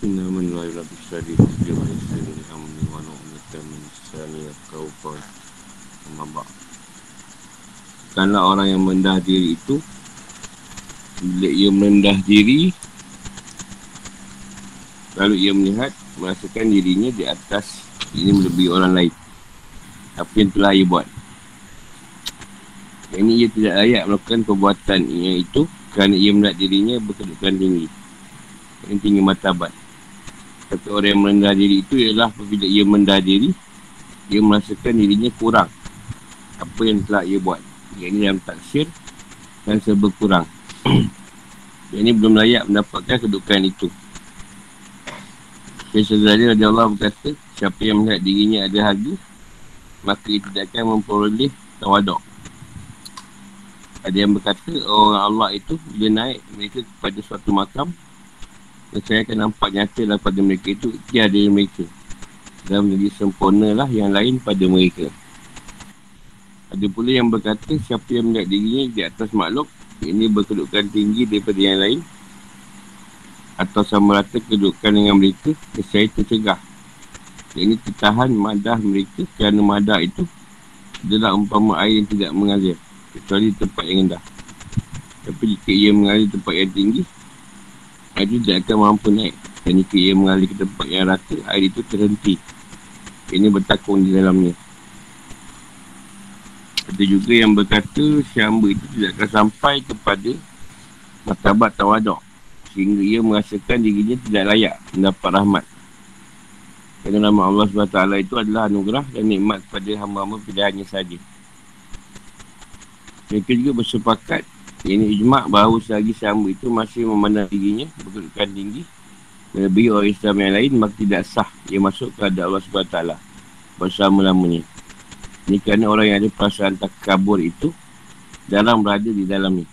إنما الغير بالشريف ويسر الأمن ونعمة من لساني يفقه قول أما بعد Bukanlah orang yang mendah diri itu Bila ia mendah diri Lalu ia melihat Merasakan dirinya di atas Ini melebihi orang lain Apa yang telah ia buat Ini ia tidak layak melakukan perbuatan ia itu Kerana ia melihat dirinya berkedudukan tinggi Yang tinggi matabat tapi orang yang merendah diri itu ialah Apabila ia mendah diri Ia merasakan dirinya kurang. Apa yang telah ia buat? Yang ini dalam taksir Dan serba kurang. Yang ini belum layak mendapatkan kedudukan itu. Syekh Raja Allah berkata Siapa yang melihat dirinya ada harga Maka ia tidak akan memperoleh tawadok Ada yang berkata Orang Allah itu Bila naik mereka kepada suatu makam Saya akan nampak nyata lah pada mereka itu Tiada mereka. Dan menjadi sempurna lah yang lain pada mereka. Ada pula yang berkata Siapa yang melihat dirinya di atas makhluk Ini berkedudukan tinggi daripada yang lain atau sama rata kedudukan dengan mereka saya tercegah. Ini tertahan madah mereka kerana madah itu adalah umpama air yang tidak mengalir kecuali tempat yang rendah. Tapi jika ia mengalir tempat yang tinggi air itu tidak akan mampu naik dan jika ia mengalir ke tempat yang rata air itu terhenti ini bertakung di dalamnya ada juga yang berkata syamba itu tidak akan sampai kepada matabat tawadok sehingga ia merasakan dirinya tidak layak mendapat rahmat. Kerana nama Allah SWT itu adalah anugerah dan nikmat kepada hamba-hamba pilihannya saja. Mereka juga bersepakat ini ijma' bahawa selagi sama itu masih memandang dirinya berkedudukan tinggi melebihi orang Islam yang lain maka tidak sah ia masuk ke Allah SWT bersama-lamanya. Ini kerana orang yang ada perasaan takabur itu jarang berada di dalamnya.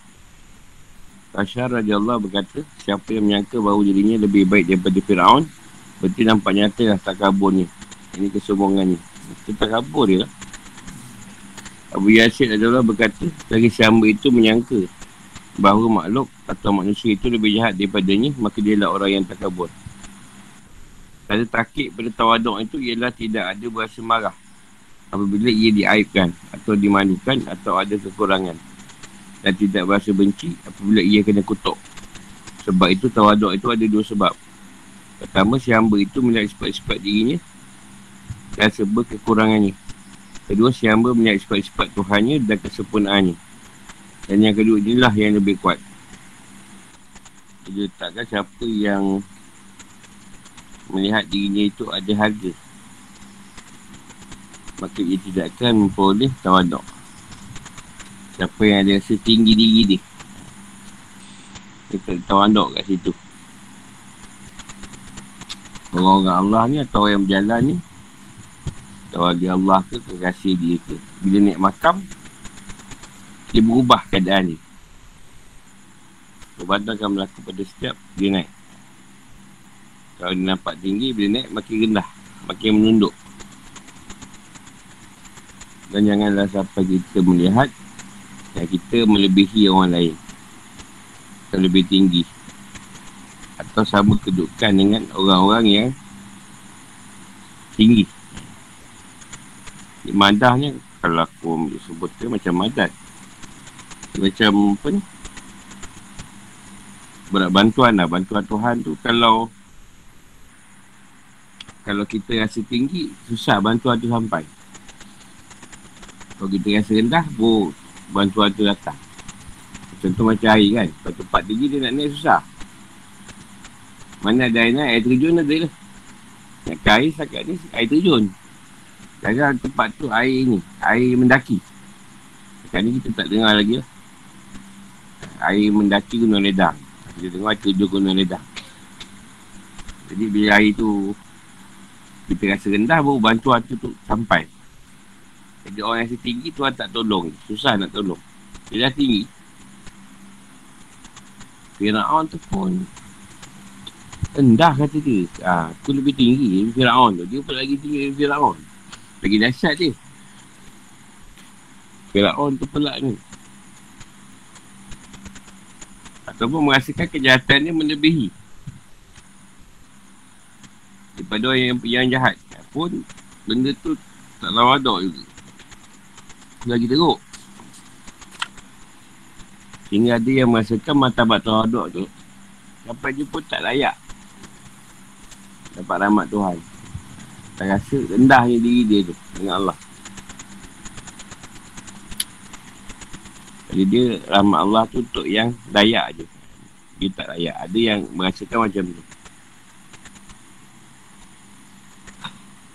Asyar Raja Allah berkata, siapa yang menyangka bahawa dirinya lebih baik daripada Fir'aun, berarti nampak nyata lah takaburnya. Ini kesombongannya. Itu takabur dia lah. Abu Yasir Raja Allah berkata, lagi siamba itu menyangka bahawa makhluk atau manusia itu lebih jahat daripadanya, maka dia lah orang yang takabur. Kata takik pada tawaduk itu ialah tidak ada berasa marah apabila ia diaibkan atau dimalukan atau ada kekurangan dan tidak berasa benci apabila ia kena kutuk. Sebab itu tawaduk itu ada dua sebab. Pertama, si hamba itu melihat sifat-sifat dirinya dan sebab kekurangannya. Kedua, si hamba melihat sifat-sifat Tuhannya dan kesempurnaannya. Dan yang kedua inilah yang lebih kuat. Dia takkan siapa yang melihat dirinya itu ada harga. Maka ia tidak akan memperoleh tawaduk. Siapa yang ada rasa tinggi diri dia Kita tahu andok kat situ Orang-orang Allah ni atau orang yang berjalan ni Tahu dia Allah ke kekasih dia ke Bila naik makam Dia berubah keadaan ni. Perbandang akan berlaku pada setiap dia naik. Kalau dia nampak tinggi Bila naik makin rendah Makin menunduk. Dan janganlah sampai kita melihat yang kita melebihi orang lain. Lebih tinggi. Atau sama kedudukan dengan orang-orang yang Tinggi. Madahnya Kalau aku sebutkan macam madat Macam apa ni Berat bantuan lah Bantuan Tuhan tu Kalau Kalau kita rasa tinggi Susah bantuan tu sampai Kalau kita rasa rendah Bo, bantuan tu datang. Contoh macam air kan. Lepas tempat tinggi dia nak naik susah. Mana ada air naik, air terjun ada lah. Nak ke air sakat ni, air terjun. Sekarang tempat tu air ni, air mendaki. Sekarang ni kita tak dengar lagi lah. Air mendaki gunung ledang. Kita dengar terjun gunung ledang. Jadi bila air tu kita rasa rendah baru bantuan tu, tu sampai. Jadi orang yang tinggi Tuhan tak tolong. Susah nak tolong. Dia dah tinggi. Fir'aun tu pun rendah kata dia. Ha, aku lebih tinggi dari Fir'aun tu. Dia pun lagi tinggi dari Fir'aun. Lagi dahsyat dia. Fir'aun tu pelak ni. Ataupun merasakan kejahatan dia melebihi. daripada orang yang, yang jahat. Pun benda tu tak lawadak juga. Lagi teruk. Sehingga ada yang merasakan matabat tawaduk tu Sampai dia pun tak layak Dapat rahmat Tuhan Tak rasa rendahnya diri dia tu Dengan Allah Jadi dia rahmat Allah tu untuk yang layak je Dia tak layak Ada yang merasakan macam tu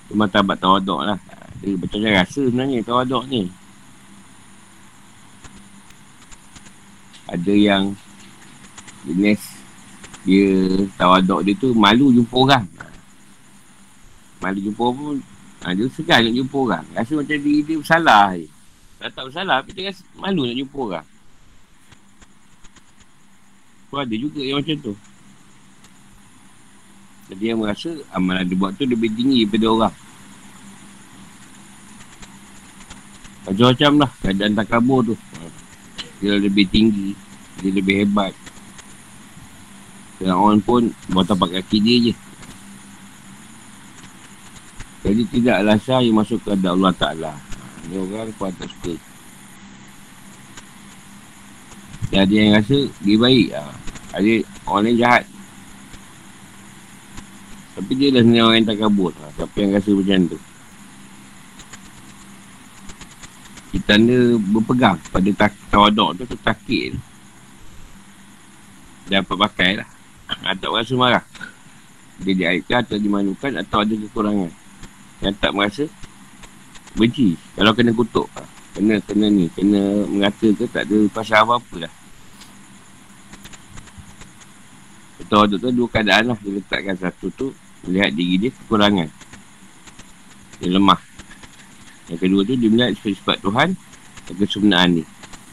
Itu matabat tawaduk lah Dia betul rasa sebenarnya tawaduk ni Ada yang jenis dia tawaduk dia tu malu jumpa orang. Malu jumpa pun ha, dia segan nak jumpa orang. Rasa macam diri dia bersalah je. Tak tak bersalah tapi dia rasa malu nak jumpa orang. Tu ada juga yang macam tu. Jadi yang merasa amalan dia buat tu lebih tinggi daripada orang. Macam-macam lah keadaan takabur tu. Dia lebih tinggi Dia lebih hebat orang pun Bawa tapak kaki dia je Jadi tidaklah sah yang masuk ke Allah Ta'ala Ini orang pun tak suka Jadi yang rasa Dia baik ha. Ada orang lain jahat Tapi dia lah sebenarnya orang yang tak kabur ha. Siapa yang rasa macam tu kita tanda berpegang pada tak, tawaduk tu takik tu. Dapat pakai lah. Atau rasa marah. Dia diaitkan atau dimanukan atau ada kekurangan. Yang tak merasa benci. Kalau kena kutuk. Kena, kena ni. Kena mengata ke tak ada pasal apa-apa lah. Tawaduk tu dua keadaan lah. Dia letakkan satu tu. Melihat diri dia kekurangan. Dia lemah. Yang kedua tu dia melihat sifat Tuhan dan kesempurnaan ni.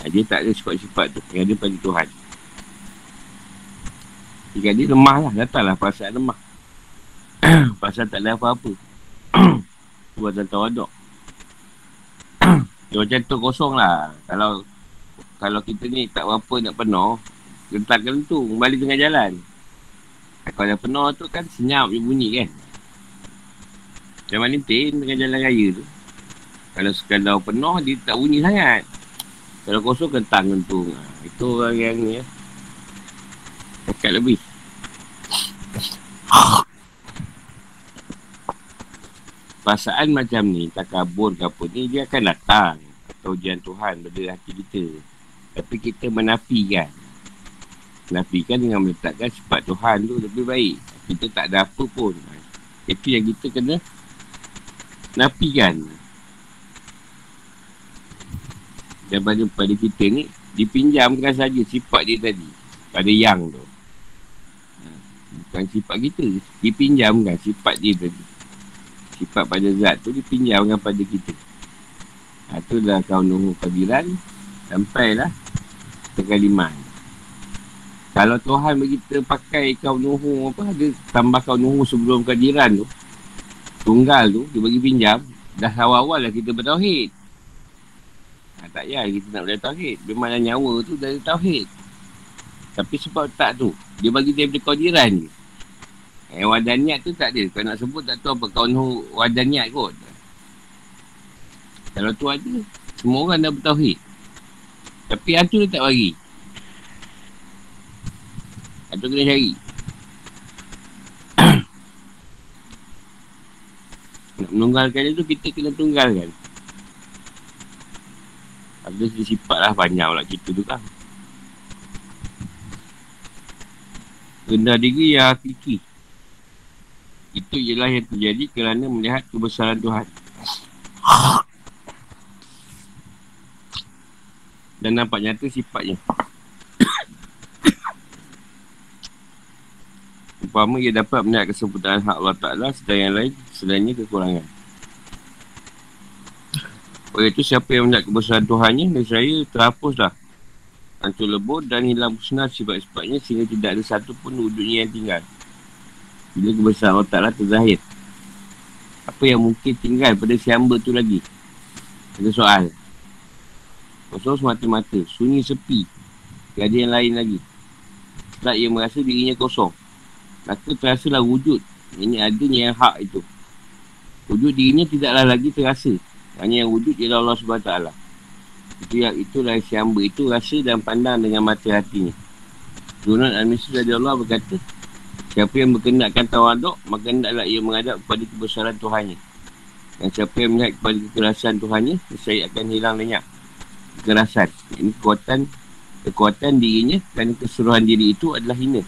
Dia tak ada sifat-sifat tu yang ada pada Tuhan. Jika dia lemah lah, datanglah perasaan lemah. perasaan tak ada apa-apa. Buatan tawaduk. Dia macam tu kosong lah. Kalau kalau kita ni tak berapa nak penuh, gentarkan tu, kembali tengah jalan. Kalau dah penuh tu kan senyap dia bunyi kan. Macam mana tengah jalan raya tu. Kalau sekadar penuh, dia tak bunyi sangat. Kalau kosong, kentang kentung. Ha, itu orang yang ni ya. Dekat lebih. Perasaan macam ni, tak kabur ke apa ni, dia akan datang. Ujian Tuhan pada hati kita. Tapi kita menafikan. Menafikan dengan meletakkan sifat Tuhan tu lebih baik. Kita tak ada apa pun. Itu yang kita kena nafikan. Dan pada, pada kita ni Dipinjamkan saja sifat dia tadi Pada yang tu ha, Bukan sifat kita Dipinjamkan sifat dia tadi Sifat pada zat tu Dipinjamkan pada kita ha, Itu dah kaum nuhu kabiran Sampailah Kekaliman Kalau Tuhan bagi kita pakai kaum nuhu apa Ada tambah kaum nuhu sebelum kehadiran tu Tunggal tu Dia bagi pinjam Dah awal-awal lah kita bertauhid Ha, tak payah kita nak belajar tauhid. Memang nyawa tu dari tauhid. Tapi sebab tak tu. Dia bagi beri kodiran je. Eh, wadaniat tu tak ada. Kau nak sebut tak tahu apa. Kau nak wadaniat kot. Kalau tu ada, semua orang dah bertauhid. Tapi hantu dia tak bagi. Hantu kena cari. nak menunggalkan dia tu, kita kena tunggalkan. Ada sifat lah banyak lah kita tu kan. Rendah diri yang hakiki. Itu ialah yang terjadi kerana melihat kebesaran Tuhan. Dan nampak nyata sifatnya. Umpama ia dapat melihat kesempurnaan hak Allah Ta'ala sedang yang lain selainnya kekurangan. Oleh itu siapa yang melihat kebesaran Tuhannya Dan saya terhapuslah Hancur lebur dan hilang musnah sifat-sifatnya Sehingga tidak ada satu pun wujudnya yang tinggal Bila kebesaran Allah Ta'ala terzahir Apa yang mungkin tinggal pada si hamba tu lagi Ada soal Kosong semata-mata Sunyi sepi Tidak ada yang lain lagi Tak ia merasa dirinya kosong Maka terasalah wujud Ini adanya yang hak itu. Wujud dirinya tidaklah lagi terasa. Hanya yang wujud ialah Allah SWT. Itu yang itulah si hamba itu rasa dan pandang dengan mata hatinya. Zunun Al-Misri Allah berkata, Siapa yang berkenakkan tawaduk, maka hendaklah ia menghadap kepada kebesaran Tuhannya. Dan siapa yang melihat kepada kekerasan Tuhannya, saya akan hilang lenyap kekerasan. Ini kekuatan kekuatan dirinya dan keseluruhan diri itu adalah hina.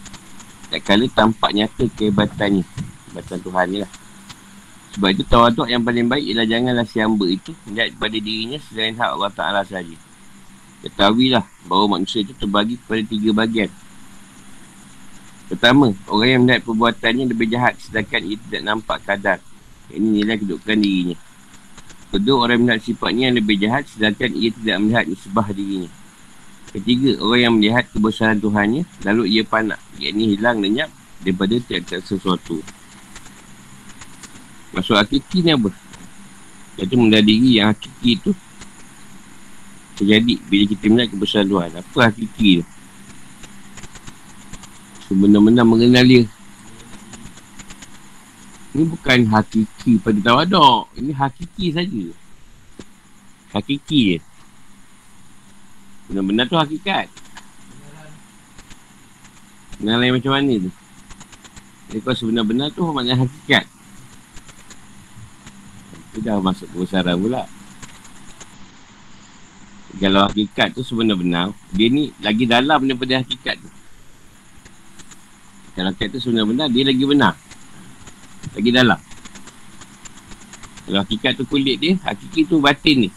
Tak kala tampak nyata kehebatannya. Kehebatan Tuhan lah. Sebab itu tawaduk yang paling baik ialah janganlah si hamba itu melihat kepada dirinya selain hak Allah Ta'ala sahaja. Ketahuilah bahawa manusia itu terbagi kepada tiga bagian. Pertama, orang yang melihat perbuatannya lebih jahat sedangkan ia tidak nampak kadar. Ini nilai kedudukan dirinya. Kedua, orang yang melihat sifatnya yang lebih jahat sedangkan ia tidak melihat nisbah dirinya. Ketiga, orang yang melihat kebesaran Tuhannya lalu ia panak. Ia hilang lenyap daripada tiap-tiap sesuatu. Maksud hakiki ni apa? Iaitu mendadiri yang hakiki tu terjadi bila kita melihat kebesaran Tuhan. Apa hakiki tu? Sebenar-benar mengenal dia. Ini bukan hakiki pada tawadok. Ini hakiki saja. Hakiki je. Benar-benar tu hakikat. Pengenalan macam mana tu? Jadi kau sebenar-benar tu maknanya hakikat. Itu dah masuk kebesaran pula. Kalau hakikat tu sebenar-benar, dia ni lagi dalam daripada hakikat tu. Kalau hakikat tu sebenar-benar, dia lagi benar. Lagi dalam. Kalau hakikat tu kulit dia, hakiki tu batin ni.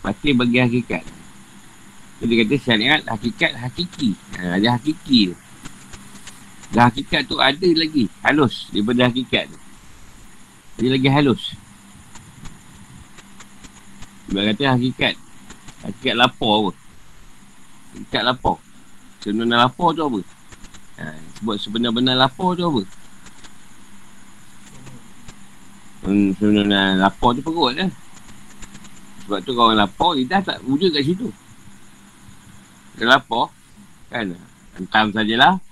Batin bagi hakikat. Jadi kata syariat, hakikat, hakiki. Ha, ada hakiki tu. Dan hakikat tu ada lagi. Halus daripada hakikat tu. Dia lagi halus. Sebab kata hakikat. Hakikat lapor apa? Hakikat lapor. Sebenar lapor tu apa? Ha, sebab sebenar-benar lapor tu apa? Hmm, sebenarnya lapor tu perut lah. Sebab tu kalau lapor, lidah tak wujud kat situ. Dia lapor, kan? Hentam sajalah.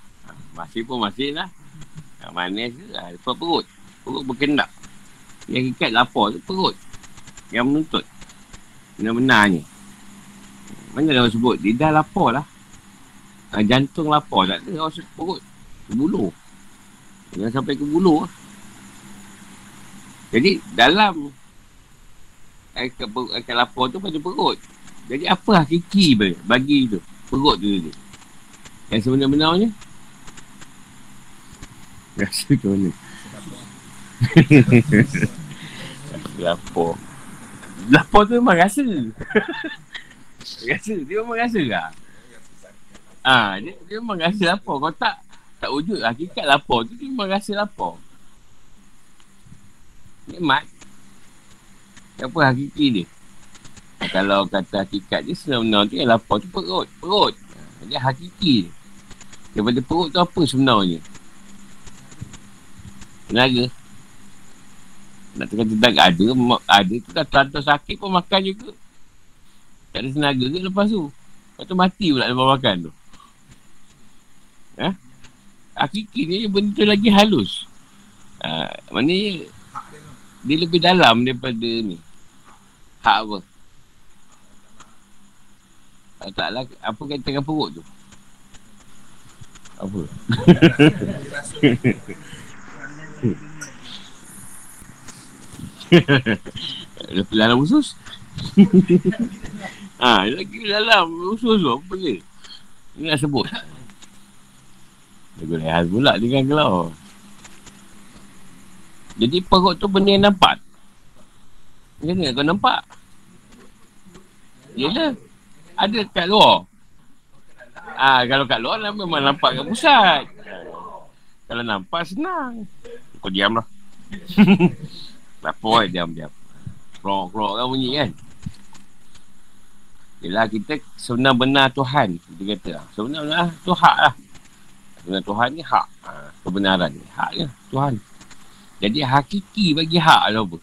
Masih pun masih lah. Yang manis ke? Ha, sebab perut. Perut berkendak. Yang ikat lapor tu perut. Yang menuntut. Benar-benarnya. Mana orang sebut? Lidah lapor lah. Ha, jantung lapor tak ada. Sebut perut. Ke bulu. Jangan sampai ke bulu lah. Jadi dalam akan, lapor tu pada perut. Jadi apa hakiki bagi tu? Perut tu tu. Yang sebenar-benarnya? Rasa ke mana? lapor. Lapor tu memang rasa. rasa. Dia memang rasa tak? Ah, dia, dia memang rasa lapor. Kau tak tak wujud hakikat lapor tu dia memang rasa lapor. Nikmat. Apa hakiki dia? Kalau kata hakikat dia Sebenarnya tu yang lapar tu perut. Perut. Dia hakiki dia. Daripada perut tu apa sebenarnya? Tenaga. Nak tengah tentang ada Ada tu dah tanda sakit pun makan juga. Tak ada tenaga ke lepas tu? Lepas tu mati pula lepas makan tu Ha? Hakiki ni benda tu lagi halus ha, Maknanya dia lebih dalam daripada ni. Hak apa? Tak taklah apa kata dengan perut tu? Apa? Lebih dalam usus? ha, lagi dalam usus tu, apa dia? Ini nak sebut. Dia boleh hal pula dengan keluar. Jadi perut tu benda yang nampak. Macam mana kau nampak? Yelah. Ada kat luar. Ah, kalau kat luar lah memang nampak kat pusat. Kalau nampak senang. Kau diam lah. Apa lah diam-diam. Krok-krok kan bunyi kan. Yelah kita sebenar-benar Tuhan. Kita kata. Sebenar-benar tu hak lah. Sebenar Tuhan ni hak. Ha, kebenaran ni. Hak ni Tuhan. Jadi hakiki bagi hak tu apa?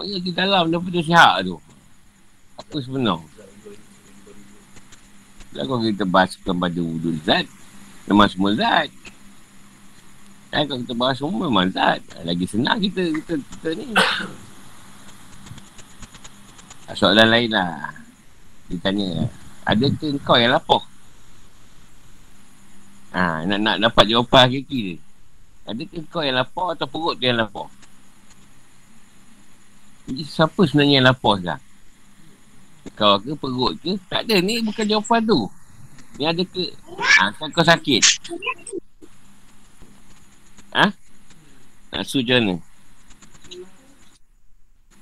Maksudnya di dalam daripada si hak tu. Apa sebenar? Bila kau kita bahaskan pada wujud zat. Nama semua zat. Kan kalau kita bahas semua memang zat. Lagi senang kita, kita, kita ni. Soalan lain lah. Dia tanya, ada ke kau yang lapar? Ha, nak, nak dapat jawapan hakiki dia. Ada ke kau yang lapar atau perut dia yang lapar? Jadi siapa sebenarnya yang lapar sekarang? Kau ke perut ke? Tak ada. Ni bukan jawapan tu. Ni ada ke? Ha, kau, kau sakit. Ha? Nafsu macam mana?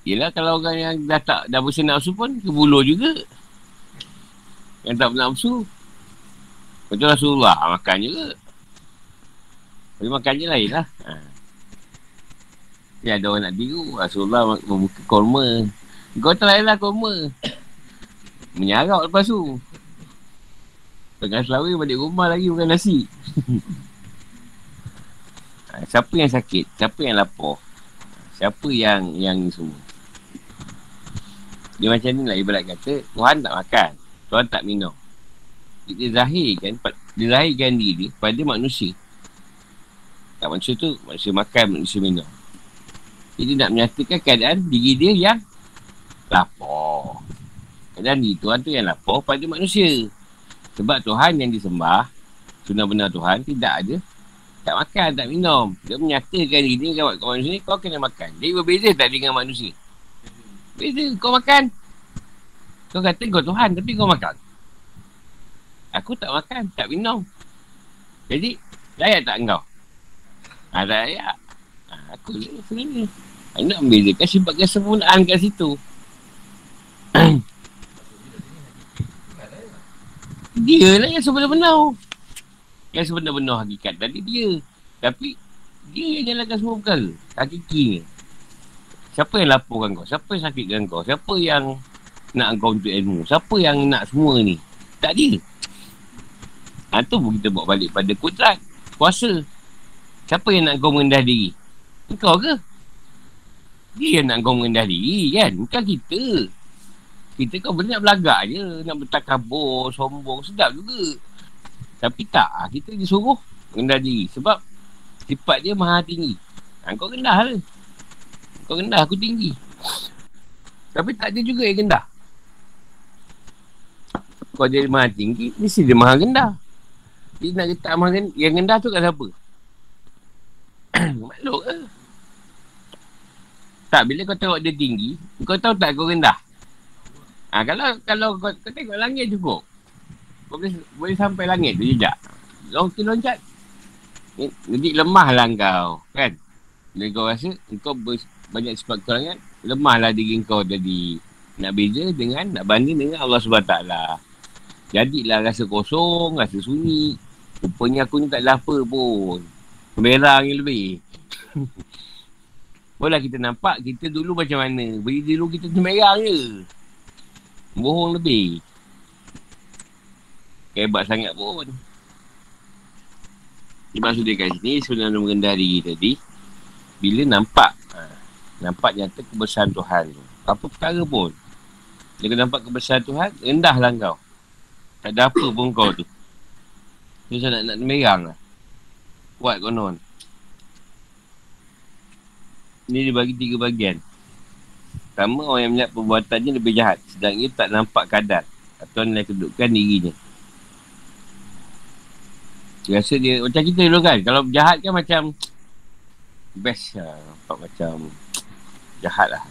Yelah kalau orang yang dah tak dah bosan nafsu pun kebuluh juga. Yang tak bernafsu. Macam Rasulullah makan juga. Tapi makan je lain lah. Ha. Ya ada orang nak tiru. Rasulullah membuka korma. Kau tak lain lah korma. Menyarap lepas tu. Tengah selawai balik rumah lagi makan nasi. Ha, siapa yang sakit? Siapa yang lapar? Siapa yang yang semua? Dia macam ni lah ibarat kata Tuhan tak makan Tuhan tak minum Dia zahirkan Dia zahirkan diri pada manusia Tak manusia tu Manusia makan, manusia minum Jadi nak menyatakan keadaan diri dia yang Lapar Keadaan diri Tuhan tu yang lapar pada manusia Sebab Tuhan yang disembah Sunnah benar Tuhan Tidak ada tak makan, tak minum. Dia menyatakan diri dia kat manusia ni, kau kena makan. Dia berbeza tak dengan manusia? Beza. Kau makan. Kau kata kau Tuhan, tapi kau makan. Aku tak makan, tak minum. Jadi, layak tak kau? Ha, layak. Ha, aku je sebenarnya. Ha, nak membezakan sebab kesempurnaan kat situ. dia lah yang sebenar-benar. Yang sebenar-benar hakikat tadi dia. Tapi dia yang jalankan semua perkara. Hakiki Siapa yang laporkan kau? Siapa yang sakitkan kau? Siapa yang nak kau untuk ilmu? Siapa yang nak semua ni? Tak dia. Ha, tu pun kita bawa balik pada kutrat. Kuasa. Siapa yang nak kau mengendah diri? Kau ke? Dia yang nak kau mengendah diri kan? Bukan kita. Kita kau boleh nak belagak je. Nak bertakabur, sombong. Sedap juga. Tapi tak, ah, kita disuruh rendah diri. Sebab sifat dia maha tinggi. Ha, kau rendah lah. Kau rendah, aku tinggi. Tapi tak ada juga yang rendah. Kau jadi maha tinggi, mesti dia maha rendah. Dia nak letak maha rendah, yang rendah tu kat siapa? Makhluk ke? Tak, bila kau tengok dia tinggi, kau tahu tak kau rendah? Ha, kalau kalau kau, kau tengok langit cukup, boleh, boleh sampai langit tu jejak. Loncat loncat. Jadi lemahlah kau. Kan? Dan kau rasa kau ber, banyak sifat kekurangan. Lemahlah diri kau jadi nak beza dengan nak banding dengan Allah SWT. Jadilah rasa kosong, rasa sunyi. Rupanya aku ni tak ada apa pun. Merah ni lebih. Boleh kita nampak kita dulu macam mana. Beri dulu kita tu merah je. Bohong lebih hebat sangat pun. Dia maksud dia kat sini sebenarnya merendah diri tadi. Bila nampak. Ha, nampak nyata kebesaran Tuhan tu. Apa perkara pun. Bila nampak kebesaran Tuhan, rendahlah kau. Tak ada apa pun kau tu. Dia nak, nak merang lah. Kuat konon. Ni dia bagi tiga bahagian. Pertama, orang yang melihat perbuatannya lebih jahat. Sedang ia tak nampak kadar. Atau nilai kedudukan dirinya. Biasa dia macam kita dulu kan. Kalau jahat kan macam best lah. Nampak macam jahat lah.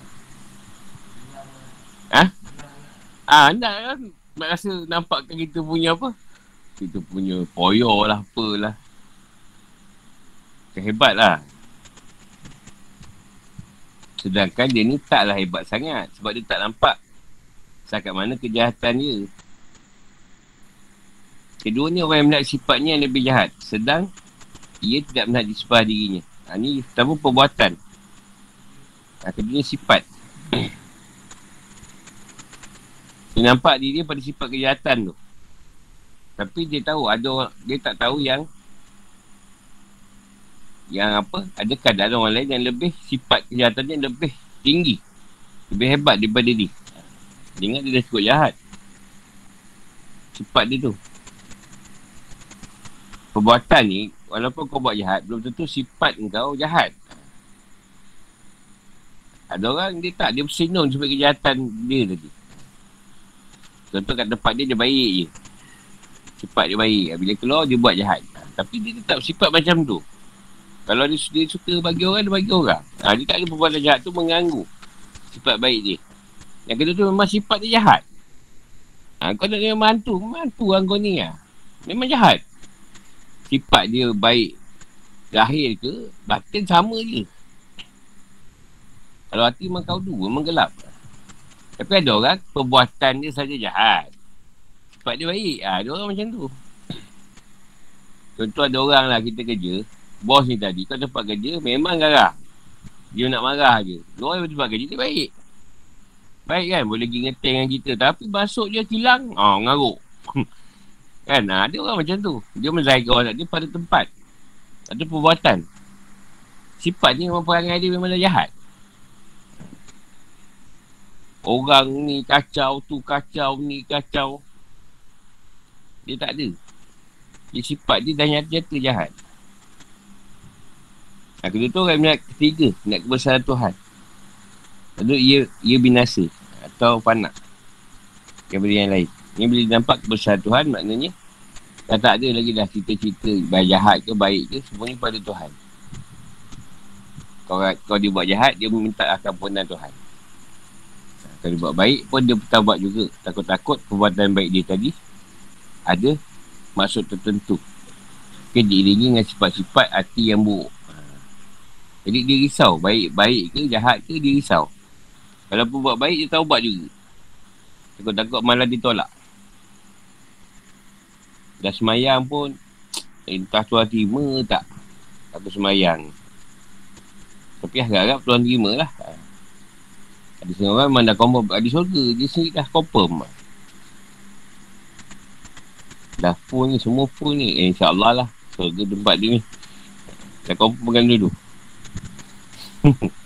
Ha? Ah, nak kan nak rasa nampakkan kita punya apa? Kita punya poyo lah, apalah. Hebat lah. Sedangkan dia ni taklah hebat sangat. Sebab dia tak nampak Sakat mana kejahatan dia. Keduanya orang yang melihat sifatnya yang lebih jahat. Sedang ia tidak melihat disipah dirinya. Ha, ini pertama perbuatan. Ha, keduanya sifat. dia nampak diri dia pada sifat kejahatan tu. Tapi dia tahu ada dia tak tahu yang yang apa, ada orang lain yang lebih sifat kejahatannya lebih tinggi. Lebih hebat daripada dia. Dia ingat dia dah cukup jahat. Sifat dia tu perbuatan ni walaupun kau buat jahat, belum tentu sifat kau jahat. Ada orang dia tak, dia bersinung sebab kejahatan dia tadi. Contoh kat tempat dia, dia baik je. Sifat dia baik. Bila keluar, dia buat jahat. Tapi dia tetap sifat macam tu. Kalau dia, dia suka bagi orang, dia bagi orang. Ha, dia tak ada perbuatan jahat tu mengganggu sifat baik dia. Yang kedua tu memang sifat dia jahat. Ha, kau nak dengan mantu, mantu orang kau ni lah. Memang jahat. Sifat dia baik lahir ke, batin sama je. Kalau hati memang kau dua, memang gelap. Tapi ada orang, perbuatan dia saja jahat. Sebab dia baik. Ha, ada orang macam tu. Contoh ada orang lah kita kerja. Bos ni tadi, kau tempat kerja, memang garah. Dia nak marah je. Dia orang tempat kerja, dia baik. Baik kan, boleh pergi ngeteng dengan kita. Tapi masuk je kilang, oh, ngaruk. kan, ha, ada orang macam tu. Dia menzahir orang dia pada tempat. Ada perbuatan. Sifatnya memang perangai dia memang dah jahat. Orang ni kacau, tu kacau, ni kacau. Dia tak ada. Dia sifat dia dah nyata-nyata jahat. Nah, kedua tu orang minat ketiga, minat kebesaran Tuhan. Lalu ia, ia binasa atau panak. Beri yang lain. Ini bila nampak kebesaran Tuhan maknanya dah tak ada lagi dah cerita-cerita baik jahat ke baik ke semuanya pada Tuhan. Kalau, kalau dia buat jahat, dia meminta akan punan Tuhan. Kalau dia buat baik pun dia buat juga. Takut-takut perbuatan baik dia tadi ada maksud tertentu. Mungkin diiringi dengan sifat-sifat hati yang buruk. Jadi dia risau. Baik-baik ke jahat ke dia risau. Kalau pun buat baik dia tahu buat juga. Takut-takut malah ditolak. Dah semayang pun entah tuan terima tak. Aku semayang. Tapi harap-harap tuan terima lah. Ada setengah orang memang dah confirm ada surga. Dia sendiri dah confirm. Dah full ni, semua full ni. Eh, InsyaAllah lah. Surga tempat dia ni. Dah confirmkan dulu.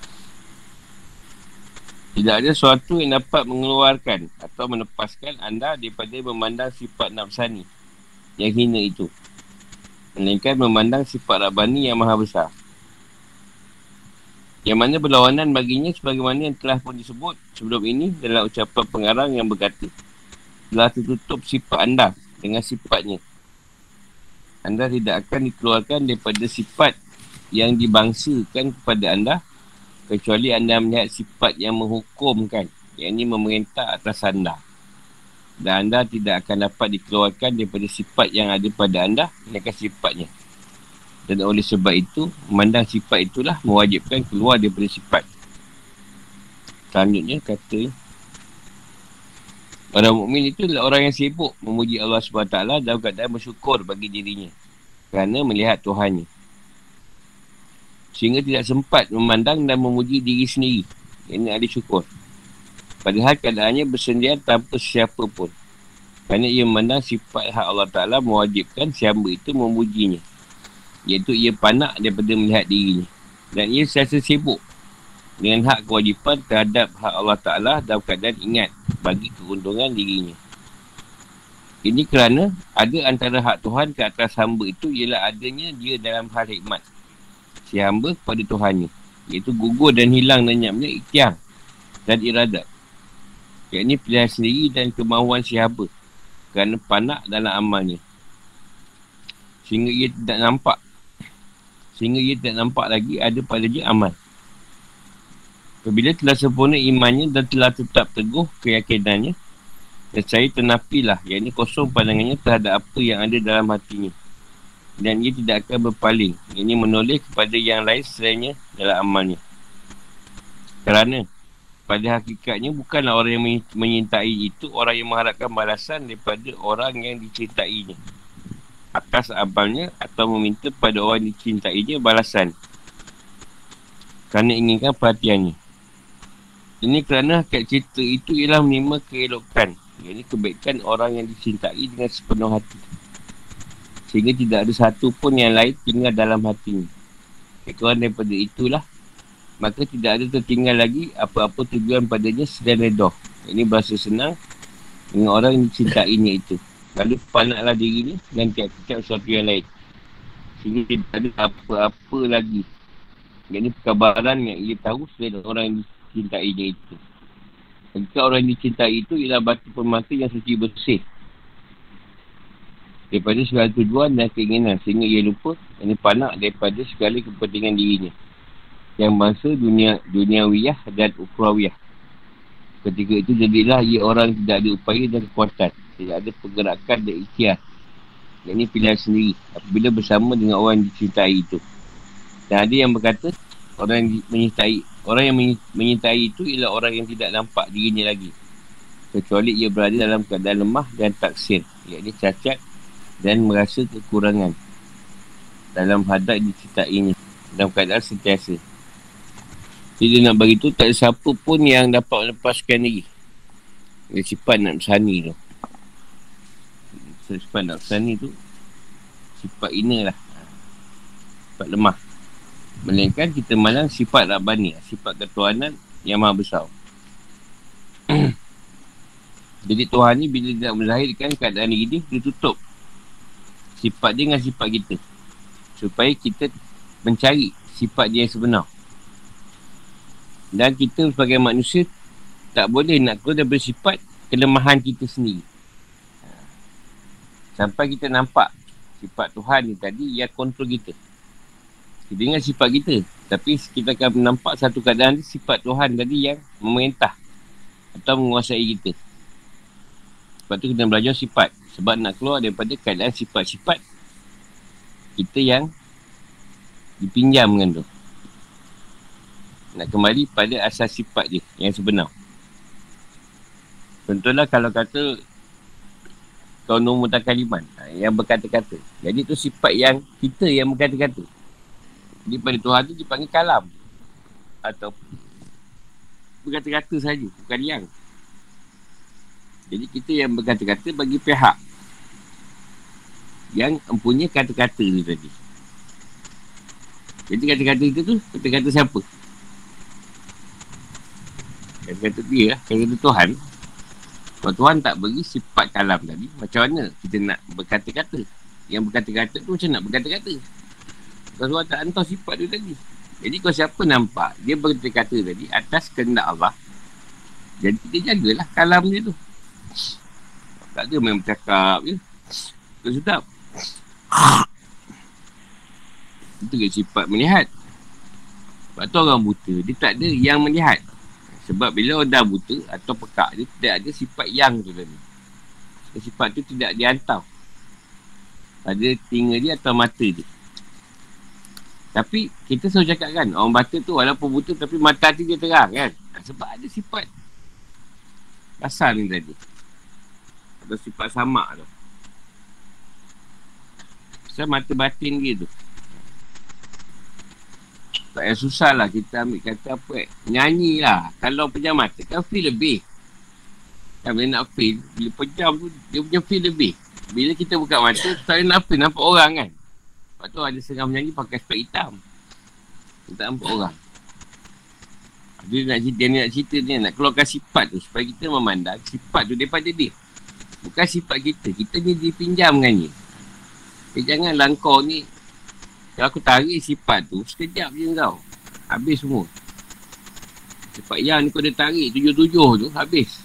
Tidak ada sesuatu yang dapat mengeluarkan atau melepaskan anda daripada memandang sifat nafsani yang hina itu. Melainkan memandang sifat Rabbani yang maha besar. Yang mana berlawanan baginya sebagaimana yang telah pun disebut sebelum ini dalam ucapan pengarang yang berkata telah tertutup sifat anda dengan sifatnya. Anda tidak akan dikeluarkan daripada sifat yang dibangsakan kepada anda kecuali anda melihat sifat yang menghukumkan yang ini memerintah atas anda dan anda tidak akan dapat dikeluarkan daripada sifat yang ada pada anda melainkan sifatnya dan oleh sebab itu, memandang sifat itulah mewajibkan keluar daripada sifat. Selanjutnya kata, Orang mukmin itu adalah orang yang sibuk memuji Allah SWT dalam keadaan bersyukur bagi dirinya. Kerana melihat Tuhannya. Sehingga tidak sempat memandang dan memuji diri sendiri. Ini ada syukur. Padahal keadaannya bersendirian tanpa siapa pun. Kerana ia memandang sifat hak Allah Ta'ala mewajibkan siapa itu memujinya. Iaitu ia panak daripada melihat dirinya. Dan ia sentiasa sibuk dengan hak kewajipan terhadap hak Allah Ta'ala dalam keadaan ingat bagi keuntungan dirinya. Ini kerana ada antara hak Tuhan ke atas hamba itu ialah adanya dia dalam hal hikmat. Si hamba kepada Tuhannya. Iaitu gugur dan hilang lenyapnya ikhtiar dan iradat. Ini pilihan sendiri dan kemahuan si hamba. Kerana panak dalam amalnya. Sehingga ia tidak nampak sehingga ia tidak nampak lagi ada pada dia amal. Apabila telah sempurna imannya dan telah tetap teguh keyakinannya, dan saya tenapilah, yang ini kosong pandangannya terhadap apa yang ada dalam hatinya. Dan ia tidak akan berpaling. Ini menoleh kepada yang lain selainnya dalam amalnya. Kerana pada hakikatnya bukanlah orang yang menyintai itu orang yang mengharapkan balasan daripada orang yang dicintainya atas abalnya atau meminta pada orang dicintainya balasan kerana inginkan perhatiannya. Ini kerana hakikat cerita itu ialah menerima keelokan. Ini kebaikan orang yang dicintai dengan sepenuh hati. Sehingga tidak ada satu pun yang lain tinggal dalam hatinya. Kekurang daripada itulah, maka tidak ada tertinggal lagi apa-apa tujuan padanya sedang redoh. Ini bahasa senang dengan orang yang dicintainya itu. Lalu panaklah diri ni dan tiap-tiap sesuatu yang lain. Sehingga tidak ada apa-apa lagi. Ini perkabaran yang ia tahu selain orang yang dicintainya itu. Jika orang yang dicintai itu ialah batu permata yang suci bersih. Daripada segala tujuan dan keinginan. Sehingga ia lupa ini panak daripada segala kepentingan dirinya. Yang bangsa dunia duniawiyah dan ukrawiyah. Ketika itu jadilah ia orang tidak ada upaya dan kekuatan. Tidak ada pergerakan dan ikhtiar. Yang ini pilihan sendiri. Apabila bersama dengan orang yang dicintai itu. Dan ada yang berkata, orang yang menyintai, orang yang menyintai itu ialah orang yang tidak nampak dirinya lagi. Kecuali ia berada dalam keadaan lemah dan taksir. Iaitu cacat dan merasa kekurangan. Dalam hadap dicintainya. Dalam keadaan sentiasa. Jadi nak bagi tu tak ada siapa pun yang dapat melepaskan diri. Dia sifat nak bersani tu. Sifat nak bersani tu. Sifat ina lah. Sifat lemah. Melainkan kita malang sifat Rabbani. Sifat ketuhanan yang maha besar. Jadi Tuhan ni bila tidak melahirkan keadaan ini, dia tutup sifat dia dengan sifat kita. Supaya kita mencari sifat dia yang sebenar. Dan kita sebagai manusia tak boleh nak keluar daripada sifat kelemahan kita sendiri. Sampai kita nampak sifat Tuhan ni tadi yang kontrol kita. Ingat sifat kita. Tapi kita akan nampak satu keadaan sifat Tuhan tadi yang memerintah. Atau menguasai kita. Sebab tu kita belajar sifat. Sebab nak keluar daripada keadaan sifat-sifat kita yang dipinjamkan tu. Nak kembali pada asas sifat dia yang sebenar. Contohlah kalau kata kau nombor takaliman ha, yang berkata-kata. Jadi tu sifat yang kita yang berkata-kata. Jadi pada Tuhan tu dipanggil kalam. Atau berkata-kata saja, bukan yang. Jadi kita yang berkata-kata bagi pihak yang mempunyai kata-kata ni tadi. Jadi kata-kata itu tu, kata-kata siapa? Kata-kata dia lah, kata-kata Tuhan. Kalau Tuhan tak beri sifat kalam tadi, macam mana kita nak berkata-kata? Yang berkata-kata tu macam nak berkata-kata? Tuhan tak hantar sifat tu tadi. Jadi kalau siapa nampak, dia berkata-kata tadi atas kehendak Allah. Jadi kita jagalah kalam dia tu. Tak ada main bercakap je. Tak sedap. Itu ke sifat melihat. Sebab tu orang buta, dia tak ada yang melihat. Sebab bila orang dah buta atau pekak, dia tidak ada sifat yang tu tadi. Sifat tu tidak dihantar. Pada telinga dia atau mata dia. Tapi kita selalu cakap kan, orang bata tu walaupun buta tapi mata hati dia terang kan. Sebab ada sifat asal ni tadi. Atau sifat samak tu. Pasal mata batin dia tu. Tak payah susah lah kita ambil kata apa eh. Nyanyi lah. Kalau pejam mata kan feel lebih. Kan bila nak feel, bila pejam tu dia punya feel lebih. Bila kita buka mata, tak nak feel, nampak orang kan. Lepas tu ada setengah menyanyi pakai spek hitam. Tak nampak orang. Dia nak cerita, dia nak cerita dia nak keluarkan sifat tu supaya kita memandang sifat tu daripada dia. Bukan sifat kita. Kita ni dipinjamkan ni. Eh janganlah kau ni Kalau aku tarik sifat tu Sekejap je kau Habis semua Sifat yang ni kau dia tarik Tujuh-tujuh tu Habis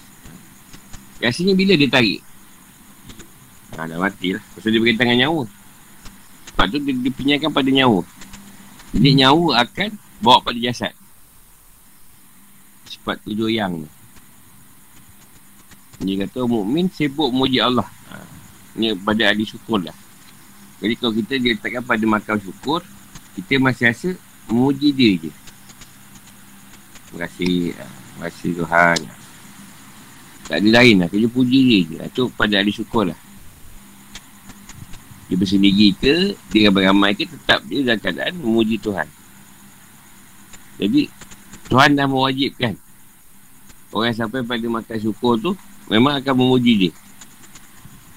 Biasanya bila dia tarik Ha dah mati lah Pasal dia berkaitan dengan nyawa Sebab tu dia dipinjamkan pada nyawa Jadi nyawa akan Bawa pada jasad Sifat tujuh yang Dia kata mukmin sibuk muji Allah ha. Ini pada ahli syukur lah jadi kalau kita diletakkan pada makam syukur, kita masih rasa memuji dia je. Terima kasih. Ah, terima kasih Tuhan. Tak ada lain lah. Kita puji dia je. Itu pada ahli syukur lah. Dia bersendiri ke, dia beramai ke, tetap dia dalam keadaan memuji Tuhan. Jadi, Tuhan dah mewajibkan. Orang sampai pada makan syukur tu, memang akan memuji dia.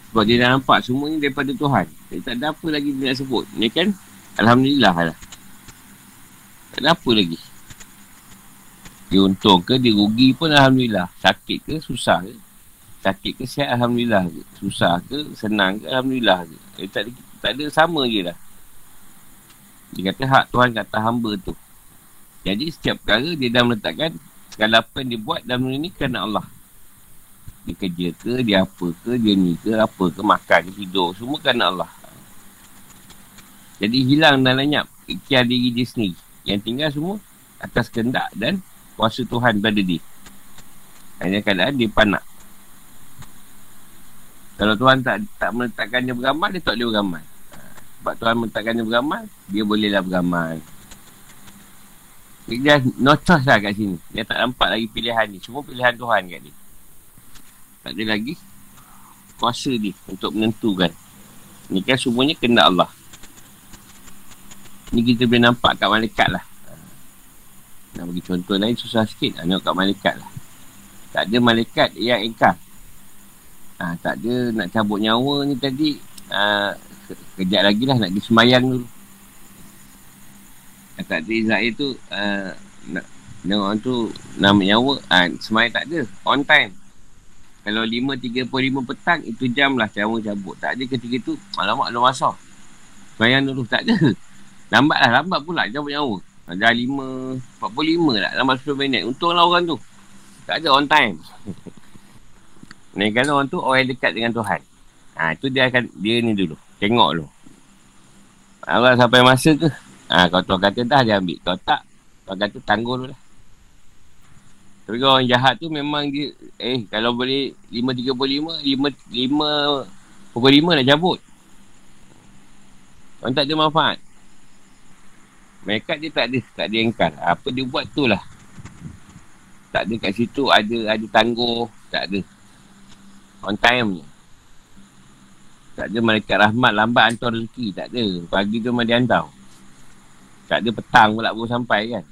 Sebab dia dah nampak semua ni daripada Tuhan. Jadi tak ada apa lagi dia nak sebut. Ni kan, Alhamdulillah lah. Tak ada apa lagi. Dia untung ke, dia rugi pun Alhamdulillah. Sakit ke, susah ke. Sakit ke, sihat Alhamdulillah ke. Susah ke, senang ke, Alhamdulillah ke. Dia tak, ada, tak ada sama je lah. Dia kata hak Tuhan kata hamba tu. Jadi setiap perkara dia dah meletakkan segala apa yang dia buat dalam dunia ni kerana Allah. Dia kerja ke, dia apa ke, dia ni ke, apa ke, makan ke, tidur. Semua kerana Allah. Jadi hilang dan lenyap ikhtiar diri dia sendiri. Yang tinggal semua atas kendak dan kuasa Tuhan pada dia. Hanya keadaan dia panak. Kalau Tuhan tak tak meletakkan dia beramal, dia tak boleh beramal. Sebab Tuhan meletakkan dia beramal, dia bolehlah beramal. Dia no choice lah kat sini. Dia tak nampak lagi pilihan ni. Semua pilihan Tuhan kat dia. Tak ada lagi kuasa dia untuk menentukan. Ni kan semuanya kena Allah. Ni kita boleh nampak kat malaikat lah. Nak bagi contoh lain susah sikit. Nak kat malaikat lah. Tak ada malaikat yang engkar. Ha, tak ada nak cabut nyawa ni tadi. Ha, kejap lagi lah nak pergi semayang dulu. Ha, tak ada Israel tu. Ha, nak, orang tu nak nyawa. Ha, semayang tak ada. On time. Kalau 5.35 petang, itu jam lah cara cabut. Tak ada ketika tu, alamak ada masa. Semayang dulu, tak ada. Lambat lah, lambat pula cabut nyawa. Dah 5.45 lah, lambat 10 minit. Untunglah orang tu. Tak ada on time. Melainkan orang tu orang yang dekat dengan Tuhan. Ha, tu dia akan, dia ni dulu. Tengok dulu. Allah sampai masa ke? Ha, kalau Tuhan kata dah, dia ambil. Kalau tak, Tuhan kata tangguh dulu lah. Tapi kalau orang jahat tu memang dia, eh kalau boleh 5.35, 5, 5, pukul 5 nak cabut. Orang tak ada manfaat. Mereka dia tak ada, tak ada engkar. Apa dia buat tu lah. Tak ada kat situ, ada ada tangguh, tak ada. On time je. Tak ada malaikat rahmat lambat hantar rezeki. Tak ada. Pagi tu memang dia hantar. Tak ada petang pula baru sampai kan.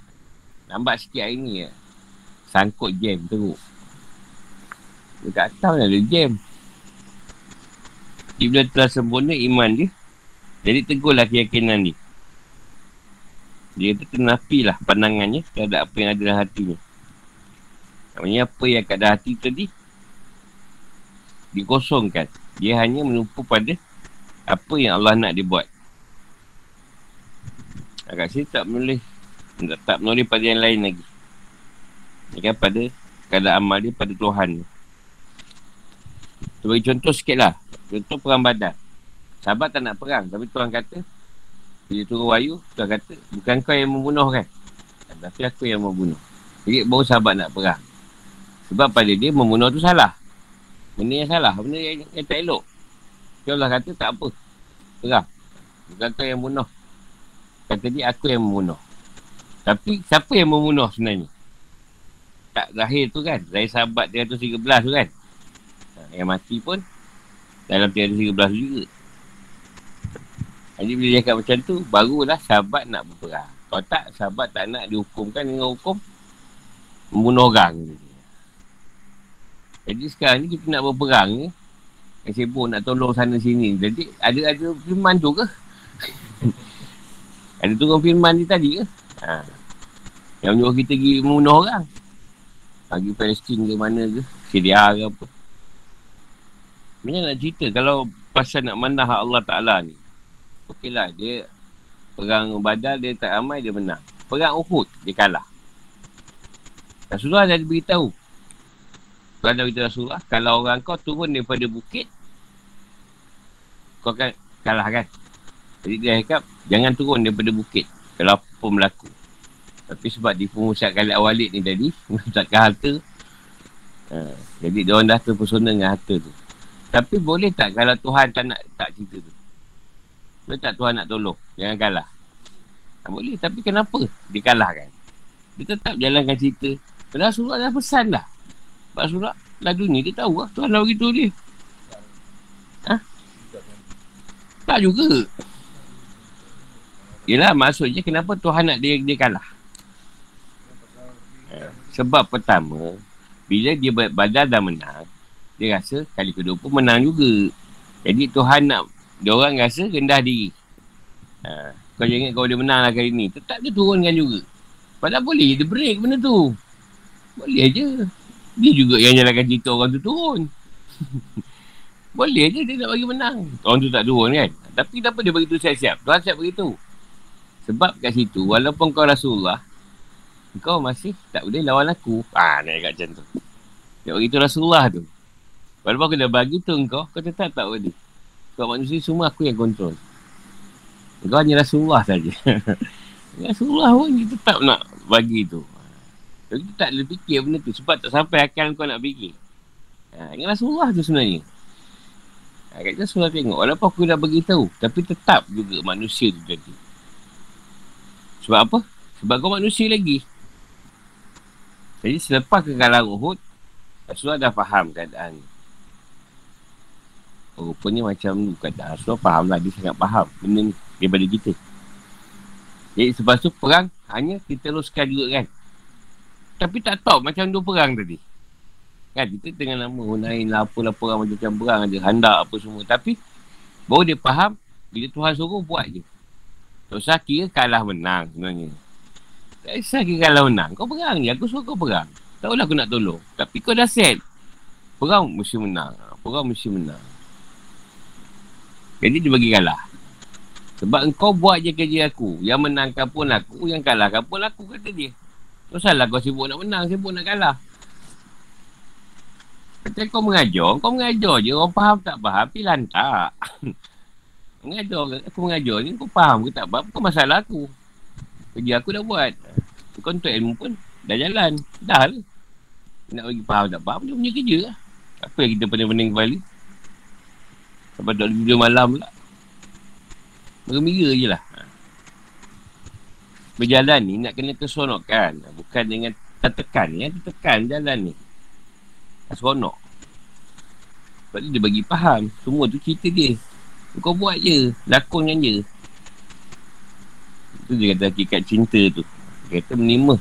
Lambat sikit hari ni ya. Sangkut jam teruk. Tak tahu lah ada jam. Bila telah sempurna iman dia. Jadi tegurlah keyakinan dia. Dia tu tenapilah pandangannya terhadap apa yang ada dalam hatinya. Namanya apa yang ada dalam hati tadi dikosongkan. Dia hanya menumpu pada apa yang Allah nak dibuat. Agak sini tak menulis tak, tak menulis pada yang lain lagi. Ini kan pada kadar amal dia pada Tuhan. Tu bagi contoh sikit lah. Contoh perang badan. Sahabat tak nak perang. Tapi Tuhan kata, bila turun wayu, Tuhan kata, bukan kau yang membunuh kan? Tapi aku yang membunuh. Jadi baru sahabat nak perang. Sebab pada dia membunuh tu salah. Benda yang salah. Benda yang, yang tak elok. Dia Allah kata tak apa. Bukan kau yang bunuh. Kata dia aku yang membunuh. Tapi siapa yang membunuh sebenarnya? Tak zahir tu kan. Zahir sahabat 313 tu kan. Ha, yang mati pun dalam 313 juga. Jadi bila dia cakap macam tu, barulah sahabat nak berperang. Kalau tak, sahabat tak nak dihukumkan dengan hukum membunuh orang. Jadi sekarang ni kita nak berperang ni Yang sibuk nak tolong sana sini. Jadi ada ada firman tu ke? ada turun firman ni tadi ke? Ha. Yang menyuruh kita pergi membunuh orang. Bagi Palestin ke mana ke Syria ke apa. Macam nak cerita kalau pasal nak manah Allah Ta'ala ni. Okey lah dia Perang badal dia tak ramai dia menang. Perang Uhud dia kalah. Rasulullah dah beritahu Tuhan Nabi Rasulullah Kalau orang kau turun daripada bukit Kau akan kalah kan? Jadi dia cakap Jangan turun daripada bukit. Kalau apa berlaku. Tapi sebab di pemusat kali awalik ni tadi Mengucapkan harta. Ha, Jadi dia orang dah terpesona dengan harta tu. Tapi boleh tak Kalau Tuhan tak nak Tak cerita tu? Boleh tak Tuhan nak tolong? Jangan kalah. Ha, Boleh tapi kenapa? Dia kalah kan? Dia tetap jalankan cerita. Rasulullah dah pesan dah Pak surat lagu ni dia tahu lah. Tuhan dah beritahu dia. Ha? Tak juga. Yelah maksudnya kenapa Tuhan nak dia, dia kalah? Ha. Sebab pertama Bila dia badan dah menang Dia rasa kali kedua pun menang juga. Jadi Tuhan nak Dia orang rasa rendah diri. Ha. Kau jangan kau dia menang lah kali ni. Tetap dia turunkan juga. Padahal boleh dia break benda tu. Boleh je dia juga yang jalankan cerita orang tu turun. Boleh je dia nak bagi menang. Orang tu tak turun kan. Tapi kenapa dia beritahu siap-siap? Tuhan siap beritahu. Sebab kat situ, walaupun kau Rasulullah, kau masih tak boleh lawan aku. Ah, naik kat macam tu. Dia begitu Rasulullah tu. Walaupun aku dah bagi tu kau, kau tetap tak boleh. Kau manusia semua aku yang kontrol. Kau hanya Rasulullah saja. Rasulullah pun dia tetap nak bagi tu. Tapi tu tak boleh fikir benda tu. Sebab tak sampai akal kau nak fikir. Ha, ingat Rasulullah tu sebenarnya. Ha, kat Rasulullah tengok. Walaupun aku dah beritahu. Tapi tetap juga manusia tu jadi. Sebab apa? Sebab kau manusia lagi. Jadi selepas kekalahan Uhud, Rasulullah dah faham keadaan. Oh, rupanya macam ni keadaan. Rasulullah faham lah. Dia sangat faham benda ni daripada kita. Jadi sebab tu perang hanya kita teruskan juga kan. Tapi tak tahu macam dua perang tadi. Kan kita dengan nama Hunain lah apalah perang macam-macam perang ada. Handak apa semua. Tapi baru dia faham bila Tuhan suruh buat je. Tak usah kira kalah menang sebenarnya. Tak usah kira kalah menang. Kau perang je. Aku suruh kau perang. Tak aku nak tolong. Tapi kau dah set. Perang mesti menang. Perang mesti menang. Jadi dia bagi kalah. Sebab engkau buat je kerja aku. Yang menangkan pun aku. Yang kalahkan pun aku kata dia. Tak salah kau sibuk nak menang, sibuk nak kalah. Kata kau mengajar, kau mengajar je. Orang faham tak faham, pergi lantak. mengajar, aku mengajar ni, kau faham ke tak faham, kau masalah aku. Kerja aku dah buat. Kau untuk ilmu pun dah jalan. Dah lah. Nak bagi faham tak faham, dia punya kerja lah. Apa yang kita pening-pening kembali? Sampai duduk video malam pula. Meremira je lah berjalan ni nak kena keseronokan. Bukan dengan tertekan. Yang tertekan jalan ni. Seronok. Sebab dia bagi faham. Semua tu cerita dia. Kau buat je. Lakonkan je. Itu dia kata hakikat cinta tu. Dia kata menerima.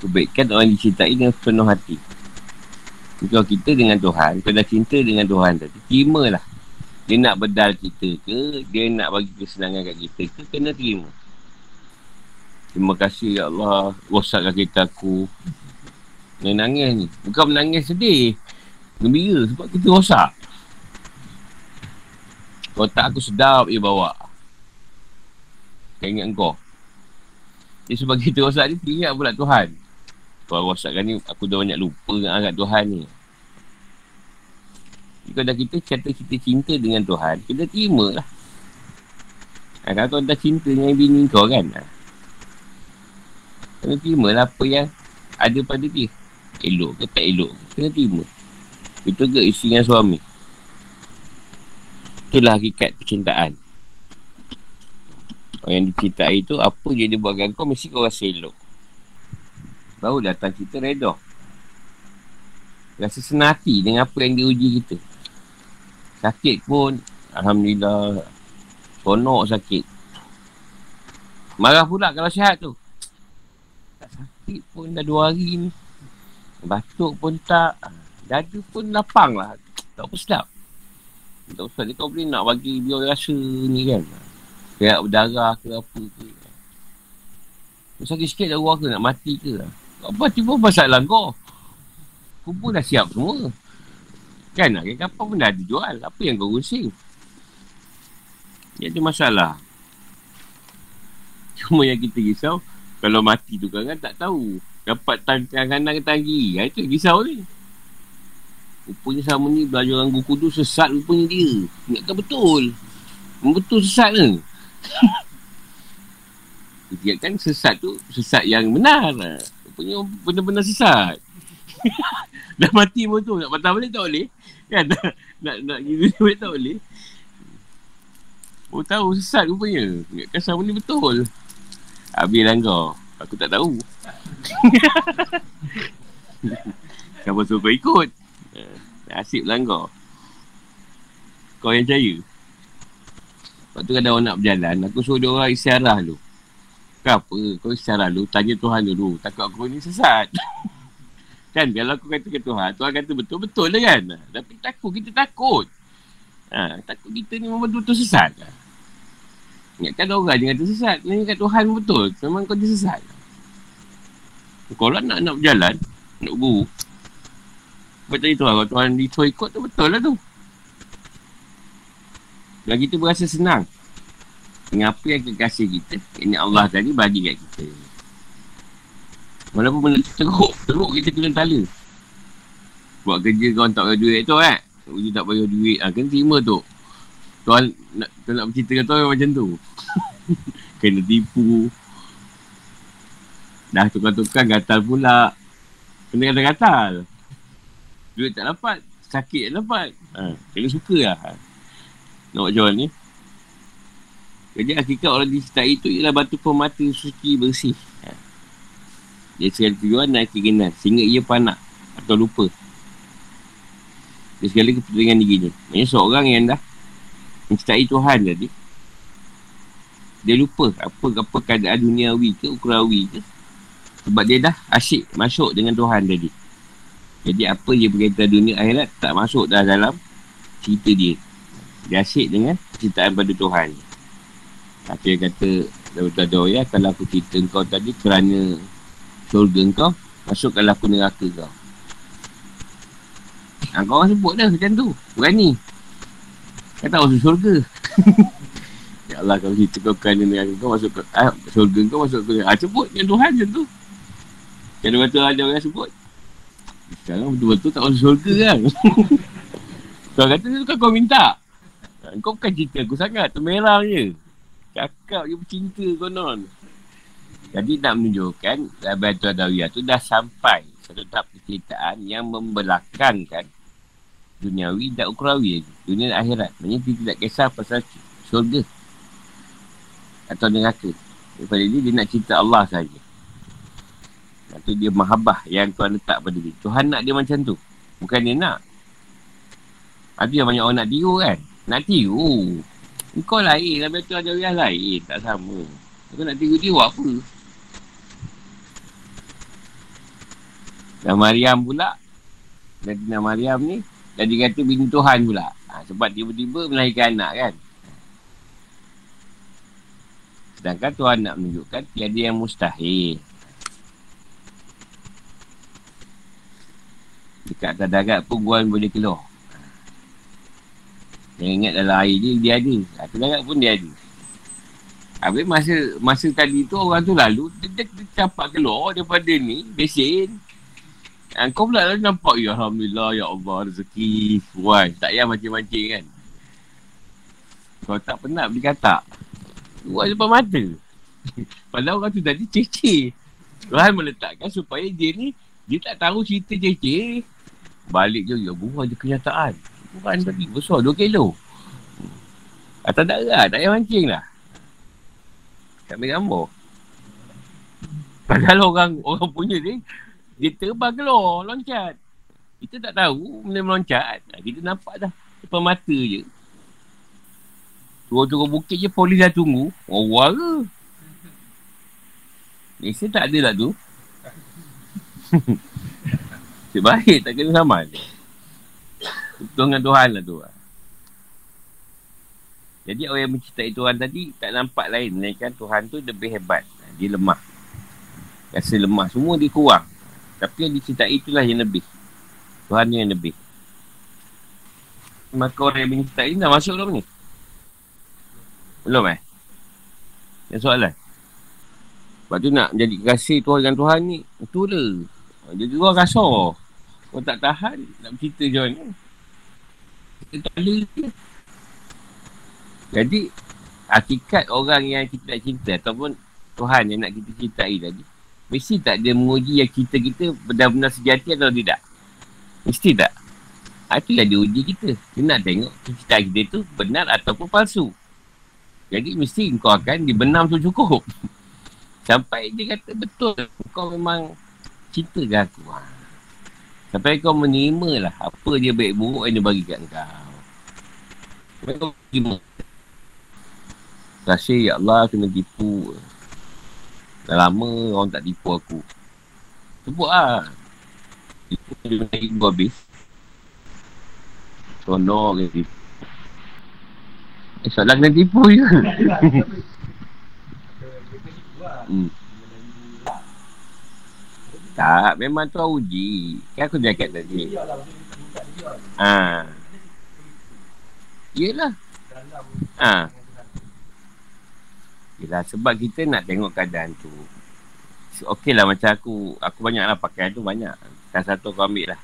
Kebaikan orang dicintai dengan penuh hati. Kalau kita dengan Tuhan, kita dah cinta dengan Tuhan tadi, terimalah. Dia nak bedal kita ke, dia nak bagi kesenangan kat kita ke, kena terima. Terima kasih ya Allah. Rosakkan kereta aku. Yang nangis ni. Bukan menangis sedih. Gembira sebab kita rosak. Kotak aku sedap je bawa. Tak ingat kau Jadi sebab kita rosak ni Ingat pula Tuhan. Kalau rosakkan ni Aku dah banyak lupa dengan agak Tuhan ni. Jika dah kita kata kita cinta dengan Tuhan Kita terima lah Kalau kau dah cinta dengan bini kau kan Kena terima lah apa yang ada pada dia. Elok ke tak elok. Kena terima. Itu ke isi dengan suami. Itulah hakikat percintaan. Orang yang dicintai tu apa je dia buatkan kau mesti kau rasa elok. Baru datang kita reda. Rasa senati dengan apa yang dia uji kita. Sakit pun Alhamdulillah Sonok sakit Marah pula kalau sihat tu sakit pun dah dua hari ni. Batuk pun tak. Dada pun lapang lah. Tak apa sedap. Tak usah dia kau boleh nak bagi dia rasa ni kan. Kayak berdarah ke apa ke. Sakit sikit dah ruang ke nak mati ke. Apa tiba masalah kau. Aku pun dah siap semua. Kan nak kapal pun dah dijual. Apa yang kau rusing? Ada masalah. Cuma yang kita risau, kalau mati tu kan, tak tahu. Dapat tangan kanan ke tangan kiri ha, itu risau ni. Rupanya sama ni belajar orang buku tu sesat rupanya dia. Ingatkan betul. Betul sesat ke? Dia kan sesat tu sesat yang benar. Rupanya benar-benar sesat. Dah mati pun tu nak patah balik tak boleh? Kan? Nak nak, nak gitu balik tak boleh? Oh tahu sesat rupanya. Ingatkan sama ni betul Habislah kau. Aku tak tahu. Siapa suruh kau ikut? Uh, nasib lah kau. Kau yang percaya. Lepas tu kadang orang nak berjalan, aku suruh dia orang isyarah dulu. Kenapa? Kau isyarah dulu, tanya Tuhan dulu. Takut aku ni sesat. kan, kalau aku kata ke Tuhan, Tuhan kata betul-betul lah kan? Tapi takut, kita takut. Ha, takut kita ni memang betul-betul sesat. Ingatkan orang jangan tersesat. Ingatkan Tuhan betul. Memang kau tersesat. Kau lah nak, nak berjalan. Nak guru. Sebab tadi tu kalau Tuhan disuruh ikut tu betul lah tu. Dan kita berasa senang. Dengan apa yang kekasih kita Ini Allah tadi bagi kat kita Walaupun benda teruk Teruk kita kena tala Buat kerja kau tak bayar duit tu eh Dia tak bayar duit ha, Kena terima tu Tuan nak, tuan nak bercerita tuan macam tu. Kena tipu. Dah tukar-tukar gatal pula. Kena gatal-gatal. Duit tak dapat Sakit tak dapat. Ha, Kena suka lah. Nak macam ni Jadi hakikat orang disertai itu Ialah batu permata suci bersih. Ha. Dia segala tujuan dan keinginan Sehingga ia panak Atau lupa. Dia segala kepentingan dirinya. Maksudnya seorang yang dah mencintai Tuhan tadi dia lupa apa-apa keadaan duniawi ke ukrawi ke. Sebab dia dah asyik masuk dengan Tuhan tadi. Jadi apa dia berkaitan dunia akhirat tak masuk dah dalam cerita dia. Dia asyik dengan cintaan pada Tuhan. Tapi yang kata Datuk Doa ya kalau aku cerita kau tadi kerana syurga kau masukkanlah aku neraka kau. Ha, kau orang sebut dah macam tu. Berani. Kan tak masuk syurga. ya Allah kalau kita kau kan dengan kau masuk ke ah, syurga kau masuk ke ah, sebut yang Tuhan macam tu. Kan kata ada orang sebut. Sekarang betul-betul tak masuk syurga kan. kau kata tu kan kau minta. Kau bukan cerita aku sangat. Termerah je. Cakap je bercinta konon. Jadi nak menunjukkan Batu Adawiyah tu dah sampai satu tahap percintaan yang membelakangkan duniawi dan ukrawi. Dunia dan akhirat. Maksudnya dia tidak kisah pasal syurga. Atau neraka. Daripada dia, dia nak cerita Allah saja. Itu dia mahabah yang Tuhan letak pada dia. Tuhan nak dia macam tu. Bukan dia nak. Ada yang banyak orang nak tiru kan? Nak tiru. Kau lain. Nabi tu ada yang lain. Tak sama. Kau nak tiru dia apa? Dan Maryam pula. Dan Maryam ni dan dia kata bini Tuhan pula. Ha, sebab tiba-tiba melahirkan anak kan. Sedangkan Tuhan nak menunjukkan tiada yang mustahil. Dekat atas darat pun guan boleh keluar. Yang ingat dalam air dia, dia ada. Atas darat pun dia ada. Habis masa masa tadi tu orang tu lalu, dia, dia, dia campak keluar daripada ni, besin. Ha, kau pula lah nampak ya Alhamdulillah ya Allah rezeki Why tak payah mancing-mancing kan? Kau tak pernah beli katak. Buat depan mata. Padahal orang tu tadi cece Tuhan meletakkan supaya dia ni Dia tak tahu cerita cece Balik je ya buah je kenyataan. Bukan tadi besar 2 kilo. Atas darah tak payah mancing lah. Tak ambil gambar. Padahal orang orang punya ni dia terbang keluar, loncat. Kita tak tahu benda meloncat. Kita nampak dah depan mata je. Turun-turun bukit je polis dah tunggu. Orang ke? Malaysia tak ada lah tu. Sebaik tak kena sama. Betul dengan Tuhan lah tu. Jadi orang yang mencintai Tuhan tadi tak nampak lain. Melainkan Tuhan tu lebih hebat. Dia lemah. Rasa lemah. Semua dia kurang. Tapi yang dicintai itulah yang lebih. Tuhan yang lebih. Maka orang yang mencintai dah masuk belum ni? Belum eh? Yang soalan. Lepas tu nak jadi kasih Tuhan dengan Tuhan ni, itu lah. Jadi orang kasar. Kau tak tahan, nak bercerita macam ni. Kita tak Jadi, hakikat orang yang kita cinta ataupun Tuhan yang nak kita cintai tadi, Mesti tak dia menguji yang kita kita benar-benar sejati atau tidak? Mesti tak? Itulah dia uji kita. Dia nak tengok cerita kita tu benar ataupun palsu. Jadi mesti kau akan dibenam tu cukup. Sampai dia kata betul. Kau memang cinta ke aku. Ha. Sampai kau menerima lah apa dia baik buruk yang dia bagi kat kau. Sampai kau terima. Rasa ya Allah kena tipu. Dah lama orang tak tipu aku. Sebut lah. Tipu dia naik ibu habis. Sonok ke tipu. Eh, soalan kena tipu je. hmm. Tak, memang tu uji. Kan aku jaket tadi. Ha. Yelah. Ha. Yelah, sebab kita nak tengok keadaan tu. Okey lah macam aku, aku banyak lah pakaian tu banyak. Tak satu aku ambil lah.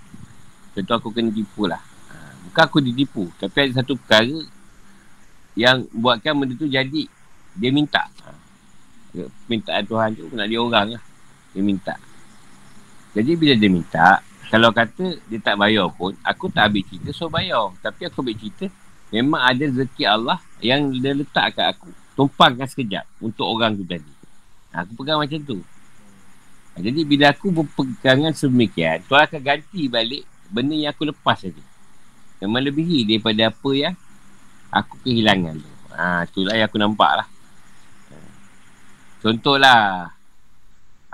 Contoh aku kena tipu lah. Ha, bukan aku ditipu. Tapi ada satu perkara yang buatkan benda tu jadi. Dia minta. Ha, permintaan Tuhan tu nak dia orang lah. Dia minta. Jadi bila dia minta, kalau kata dia tak bayar pun, aku tak ambil cerita so bayar. Tapi aku ambil cerita, memang ada rezeki Allah yang dia letak kat aku. Tumpangkan sekejap untuk orang tu tadi. Aku pegang macam tu. Ha, jadi bila aku berpegangan semikian, Tuhan akan ganti balik benda yang aku lepas tadi. Yang melebihi daripada apa yang aku kehilangan tu. Ha, itulah yang aku nampak lah. Ha. Contohlah,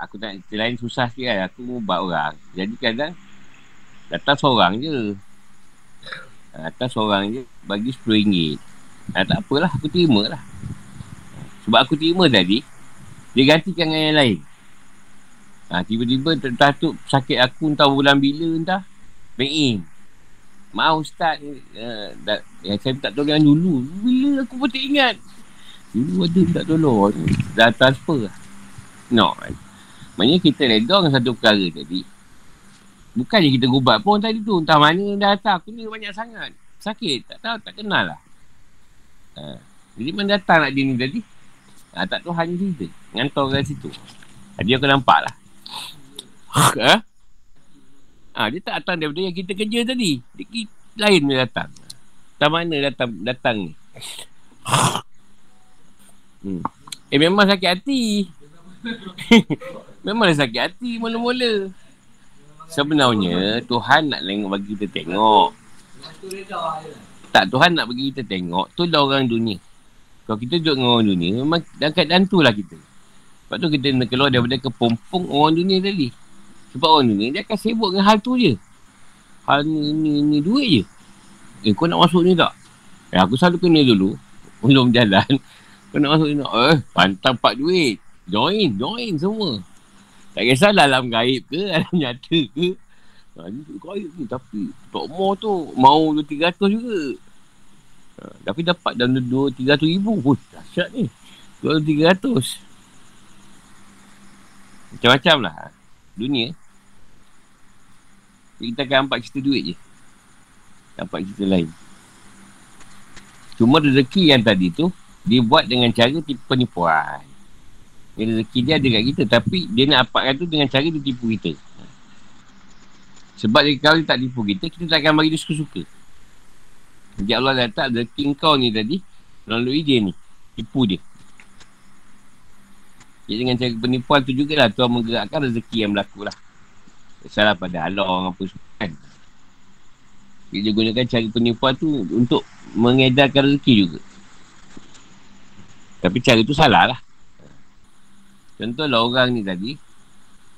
aku tak cerita lain susah sikit kan. Aku ubat orang. Jadi kadang datang seorang je. Ha, datang seorang je bagi RM10. Ha, tak apalah, aku terima lah. Sebab aku terima tadi, dia gantikan dengan yang lain. Ha, tiba-tiba entah tu sakit aku entah bulan bila entah. Bank in. Maaf Ustaz. Uh, dah, yang saya tak tolong dulu. Bila aku pun tak ingat. Dulu ada tak tolong. Dah transfer lah. No. Maksudnya kita reda dengan satu perkara tadi. Bukannya kita gubat pun tadi tu. Entah mana dah datang. Aku ni banyak sangat. Sakit. Tak tahu. Tak kenal lah. Ha. Jadi mana datang nak dia ni tadi? Ha, tak tahu hanya cerita. Ngantor kat situ. Tadi aku nampak lah. ha? Ha, dia tak datang daripada yang kita kerja tadi. Dia, lain dia datang. Tak mana datang datang ni. Hmm. Eh memang sakit hati. memang sakit hati mula-mula. Sebenarnya Tuhan nak tengok bagi kita tengok. Tak Tuhan nak bagi kita tengok. Tu dah orang dunia. Kalau kita duduk dengan orang dunia, memang dalam keadaan tu lah kita. Sebab tu kita nak keluar daripada kepompong orang dunia tadi. Sebab orang dunia dia akan sibuk dengan hal tu je. Hal ni, ni, ni duit je. Eh kau nak masuk ni tak? Eh aku selalu kena dulu. Belum jalan. Kau nak masuk ni tak? Eh pantang pak duit. Join, join semua. Tak kisahlah dalam gaib ke, dalam nyata ke. Ha, ni gaib ni tapi Tok Mo tu mau 200 juga. Ha, tapi dapat dalam 2-300 ribu pun. Dahsyat ni. 200-300. Macam-macam lah. Dunia. Kita akan nampak cerita duit je. Nampak cerita lain. Cuma rezeki yang tadi tu, dia buat dengan cara tipu penipuan. Yang rezeki dia ada kat kita. Tapi dia nak apakkan tu dengan cara dia tipu kita. Sebab dia, kalau dia tak tipu kita, kita tak akan bagi dia suka-suka. Jadi Allah letak rezeki kau ni tadi melalui dia ni. Tipu dia. Jadi dengan cara penipuan tu jugalah Tuhan menggerakkan rezeki yang berlaku lah. Salah pada Allah apa semua kan. Dia gunakan cara penipuan tu untuk mengedarkan rezeki juga. Tapi cara tu salah lah. Contohlah orang ni tadi.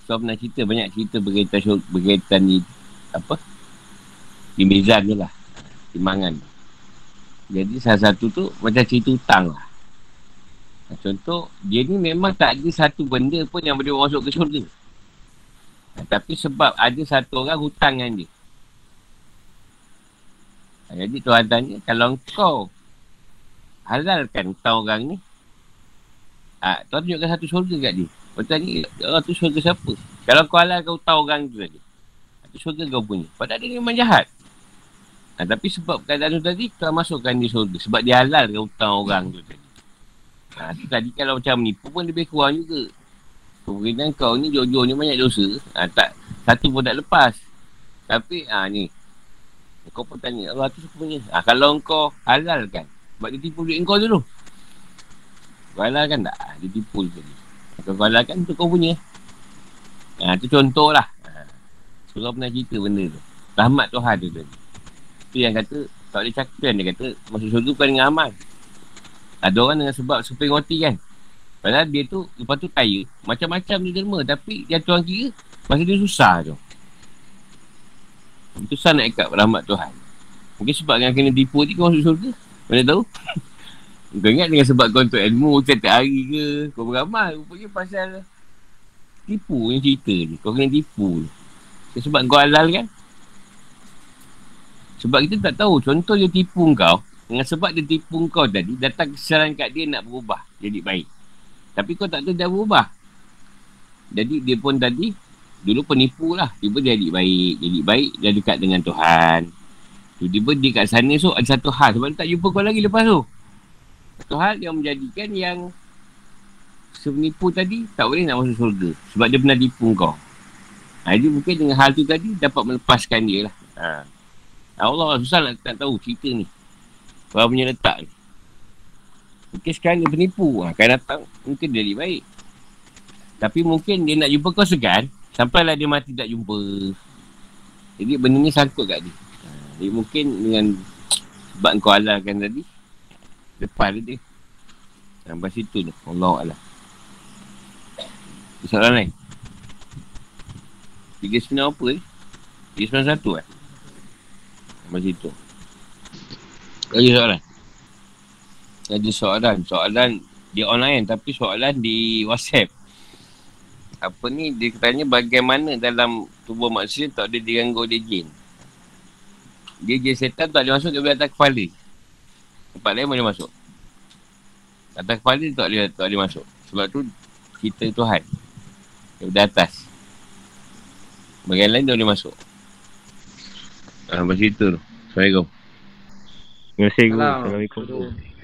So pernah cerita banyak cerita berkaitan, berkaitan ni apa. Di Mizan tu lah timbangan. Jadi salah satu tu macam cerita hutang lah. Contoh, dia ni memang tak ada satu benda pun yang boleh masuk ke syurga. Tapi sebab ada satu orang hutang dengan dia. Jadi Tuhan tanya, kalau kau halalkan hutang orang ni, ha, Tuhan tunjukkan satu syurga kat dia. Tuhan tanya, orang tu syurga siapa? Kalau kau halalkan hutang orang tu tadi, itu syurga kau punya. Padahal dia memang jahat. Ha, tapi sebab keadaan tu tadi, kau masukkan dia surga. Sebab dia halal ke hutang orang tu tadi. Ha, tu tadi kalau macam ni pun lebih kurang juga. Kemungkinan kau ni jauh-jauh ni banyak dosa. Ha, tak, satu pun tak lepas. Tapi, ha, ni. Kau pun tanya, Allah tu suka punya. Ha, kalau kau halal kan. Sebab dia tipu duit kau dulu. Kau halal kan tak? Ha, dia tipu. Kalau kau halal kan, tu kau punya. Ha, tu contoh lah. Ha, surah pernah cerita benda tu. Rahmat Tuhan tu tadi. Itu yang kata tak boleh cakap kan dia kata masuk syurga bukan dengan amal. Ada orang dengan sebab supaya roti kan. Padahal dia tu lepas tu kaya. Macam-macam dia derma tapi dia tuan kira masa dia susah tu. Itu susah nak ikat rahmat Tuhan. Mungkin sebab yang kena tipu ni kau masuk syurga. Mana tahu? kau ingat dengan sebab kau untuk ilmu setiap hari ke kau beramal. Rupanya pasal tipu yang cerita ni. Kau kena tipu. Sebab kau halal kan? Sebab kita tak tahu. Contoh dia tipu kau. Dengan sebab dia tipu kau tadi. Datang kesesaran kat dia nak berubah. Jadi baik. Tapi kau tak tahu dia berubah. Jadi dia pun tadi, dulu penipu lah. Tiba dia jadi baik. Jadi baik, dia dekat dengan Tuhan. Tiba-tiba dia kat sana so ada satu hal. Sebab dia tak jumpa kau lagi lepas tu. Satu hal yang menjadikan yang penipu tadi tak boleh nak masuk surga. Sebab dia pernah tipu kau. Ha, jadi mungkin dengan hal tu tadi dapat melepaskan dia lah. Ha. Allah susah nak tak tahu cerita ni. Orang punya letak ni. Mungkin sekarang dia penipu. Akan datang mungkin dia lebih baik. Tapi mungkin dia nak jumpa kau segan. Sampailah dia mati tak jumpa. Jadi benda ni sangkut kat dia. Ha, jadi mungkin dengan sebab kau alalkan tadi. Lepas dia. Sampai situ tu. Allah Allah. Soalan lain. Tiga sembilan apa eh? Tiga sembilan satu eh? Sampai situ. Lagi soalan. Ada soalan. Soalan di online tapi soalan di WhatsApp. Apa ni dia tanya bagaimana dalam tubuh manusia tak ada diganggu oleh jin. Dia jin setan tak boleh masuk dia boleh atas kepala. Tempat lain boleh masuk. Atas kepala tak boleh, tak boleh masuk. Sebab tu kita Tuhan. Dia atas. Bagian lain dia boleh masuk. Ah, macam itu tu. Assalamualaikum. Terima kasih, Assalamualaikum.